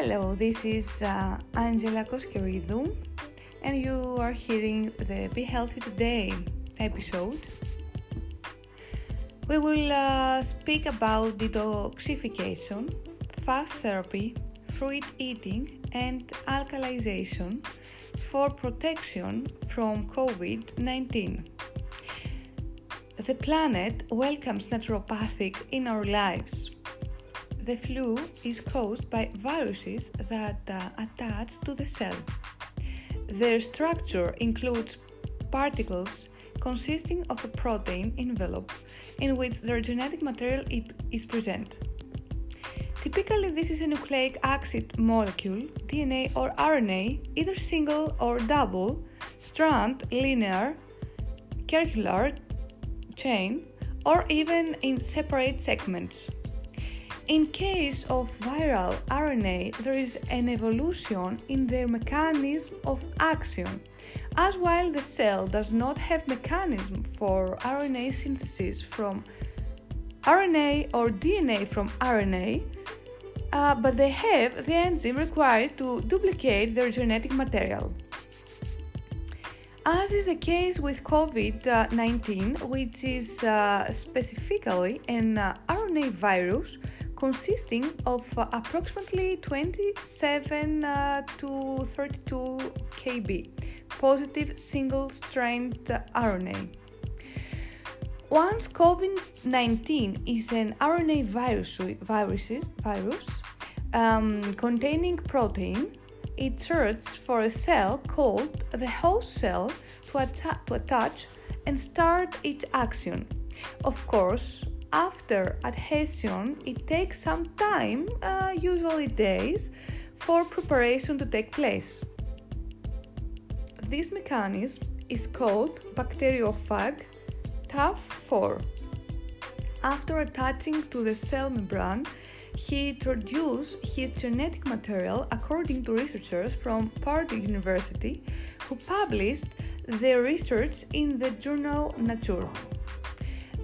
Hello, this is uh, Angela Koskeridou, and you are hearing the Be Healthy Today episode. We will uh, speak about detoxification, fast therapy, fruit eating, and alkalization for protection from COVID 19. The planet welcomes naturopathic in our lives. The flu is caused by viruses that uh, attach to the cell. Their structure includes particles consisting of a protein envelope in which their genetic material is present. Typically, this is a nucleic acid molecule, DNA or RNA, either single or double, strand, linear, circular, chain, or even in separate segments. In case of viral RNA, there is an evolution in their mechanism of action, as while the cell does not have mechanism for RNA synthesis from RNA or DNA from RNA, uh, but they have the enzyme required to duplicate their genetic material. As is the case with COVID 19, which is uh, specifically an uh, RNA virus consisting of uh, approximately 27 uh, to 32 kb positive single strand RNA. Once COVID 19 is an RNA virus, virus, virus um, containing protein, it searches for a cell called the host cell to, atta- to attach and start its action. Of course, after adhesion, it takes some time, uh, usually days, for preparation to take place. This mechanism is called bacteriophage TAF4. After attaching to the cell membrane, he introduced his genetic material according to researchers from Purdue University who published their research in the journal Nature.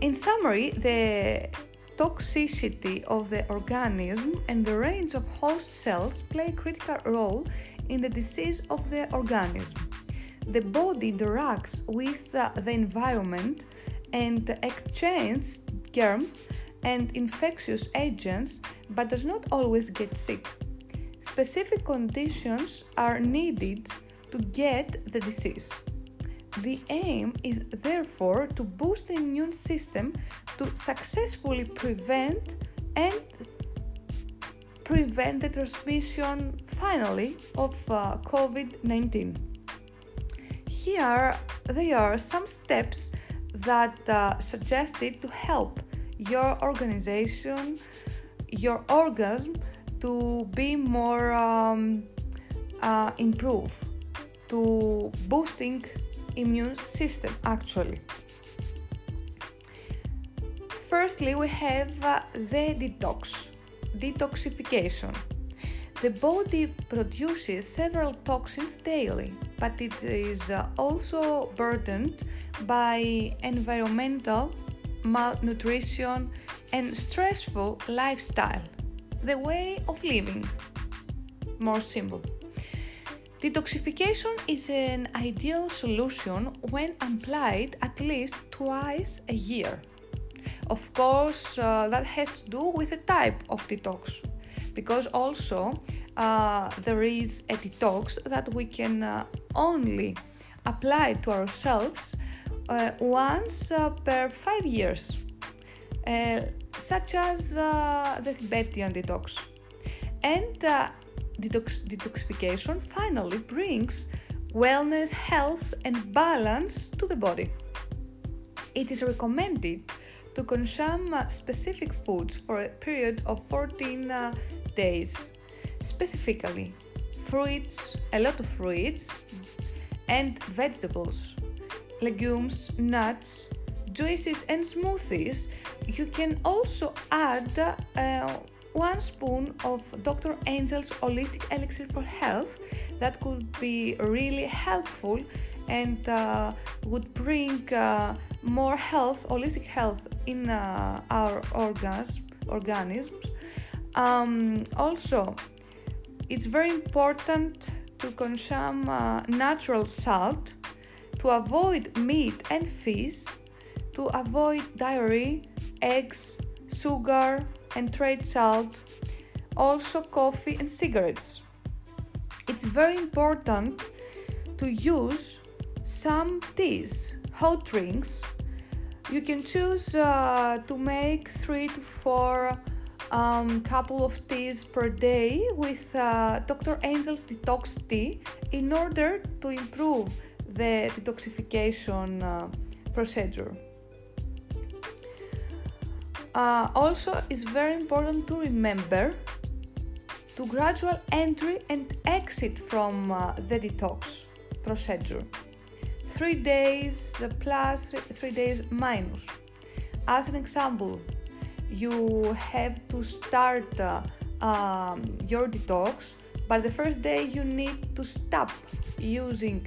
In summary, the toxicity of the organism and the range of host cells play a critical role in the disease of the organism. The body interacts with the environment and exchanges germs and infectious agents but does not always get sick. Specific conditions are needed to get the disease. The aim is therefore to boost the immune system to successfully prevent and prevent the transmission finally of uh, COVID 19. Here there are some steps that uh, suggested to help your organization, your orgasm to be more um, uh, improved, to boosting immune system actually. Firstly, we have uh, the detox, detoxification. The body produces several toxins daily, but it is uh, also burdened by environmental malnutrition and stressful lifestyle, the way of living. More simple. Detoxification is an ideal solution when applied at least twice a year. Of course, uh, that has to do with the type of detox, because also uh, there is a detox that we can uh, only apply to ourselves uh, once uh, per five years, uh, such as the Tibetan detox. And detox- detoxification finally brings wellness, health, and balance to the body. It is recommended to consume uh, specific foods for a period of 14 uh, days, specifically fruits, a lot of fruits, and vegetables, legumes, nuts, juices, and smoothies. You can also add uh, one spoon of Dr. Angel's Holistic Elixir for Health that could be really helpful and uh, would bring uh, more health, holistic health in uh, our organs, organisms. Um, also, it's very important to consume uh, natural salt, to avoid meat and fish, to avoid dairy, eggs, sugar, and trade salt, also coffee and cigarettes. It's very important to use some teas, hot drinks. You can choose uh, to make three to four um, couple of teas per day with uh, Dr. Angel's detox tea in order to improve the detoxification uh, procedure. Uh, also, it's very important to remember to gradual entry and exit from uh, the detox procedure. Three days plus three, three days minus. As an example, you have to start uh, um, your detox, but the first day you need to stop using,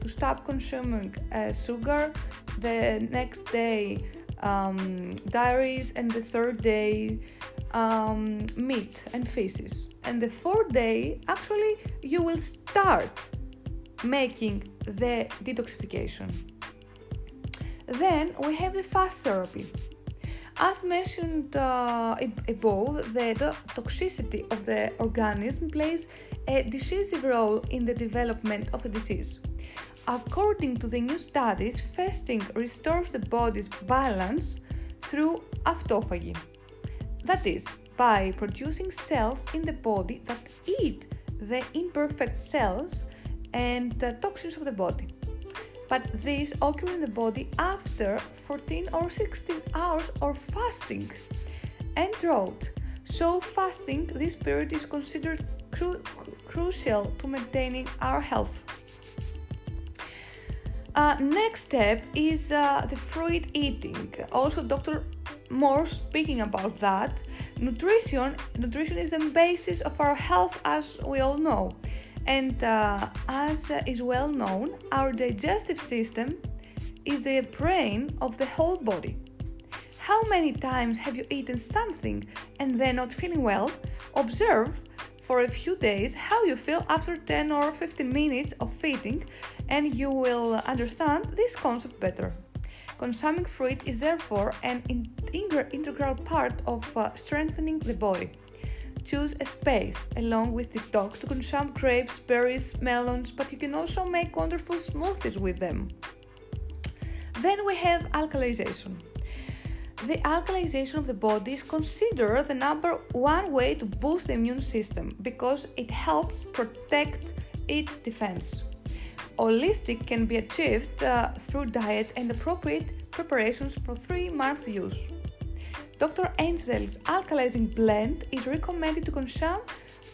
to stop consuming uh, sugar. The next day, um, dairies, and the third day, um, meat and fishes. And the fourth day, actually, you will start making the detoxification. Then we have the fast therapy. As mentioned uh, above, the toxicity of the organism plays a decisive role in the development of a disease. According to the new studies, fasting restores the body's balance through autophagy. That is, by producing cells in the body that eat the imperfect cells and toxins of the body but these occur in the body after 14 or 16 hours of fasting and drought. So, fasting this period is considered cru- crucial to maintaining our health. Uh, next step is uh, the fruit eating. Also, Dr. Moore speaking about that. Nutrition, nutrition is the basis of our health, as we all know. And uh, as is well known, our digestive system is the brain of the whole body. How many times have you eaten something and then not feeling well? Observe for a few days how you feel after 10 or 15 minutes of feeding, and you will understand this concept better. Consuming fruit is therefore an integral part of uh, strengthening the body. Choose a space along with the dogs to consume grapes, berries, melons, but you can also make wonderful smoothies with them. Then we have alkalization. The alkalization of the body is considered the number one way to boost the immune system because it helps protect its defense. Holistic can be achieved uh, through diet and appropriate preparations for three month use. Dr. Angel's alkalizing blend is recommended to consume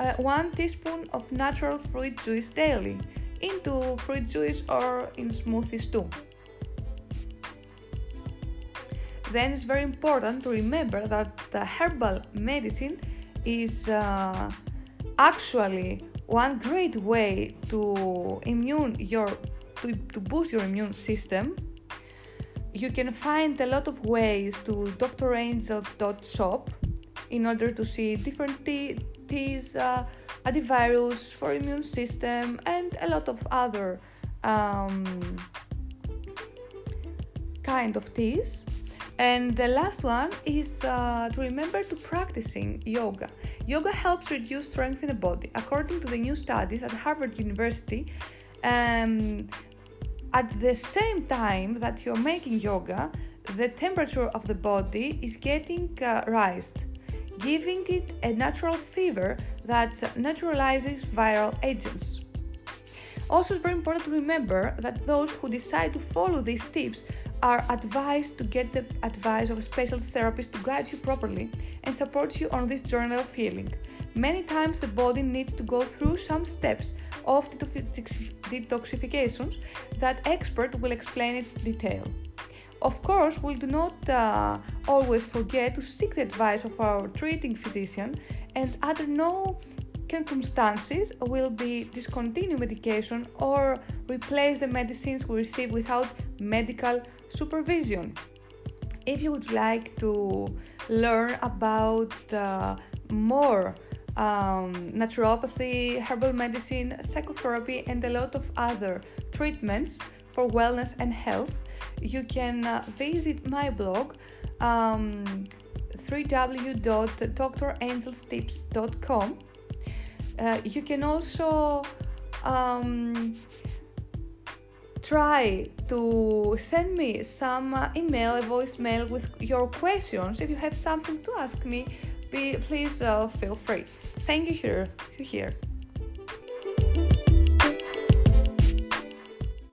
uh, 1 teaspoon of natural fruit juice daily into fruit juice or in smoothies too. Then it's very important to remember that the herbal medicine is uh, actually one great way to immune your to, to boost your immune system you can find a lot of ways to drangels.shop in order to see different teas, uh, antivirus for immune system, and a lot of other um, kind of teas. And the last one is uh, to remember to practicing yoga. Yoga helps reduce strength in the body. According to the new studies at Harvard University, um, at the same time that you're making yoga, the temperature of the body is getting uh, raised, giving it a natural fever that neutralizes viral agents. Also, it's very important to remember that those who decide to follow these tips are advised to get the advice of a specialist therapist to guide you properly and support you on this journey of healing. Many times the body needs to go through some steps of detoxifications that expert will explain in detail. Of course, we do not uh, always forget to seek the advice of our treating physician and under no circumstances will be discontinue medication or replace the medicines we receive without medical supervision. If you would like to learn about uh, more um, naturopathy, herbal medicine, psychotherapy, and a lot of other treatments for wellness and health, you can uh, visit my blog um, www.drangels.tips.com. Uh, you can also um, try to send me some uh, email, a voicemail with your questions. If you have something to ask me, be, please uh, feel free. Thank you here. You here.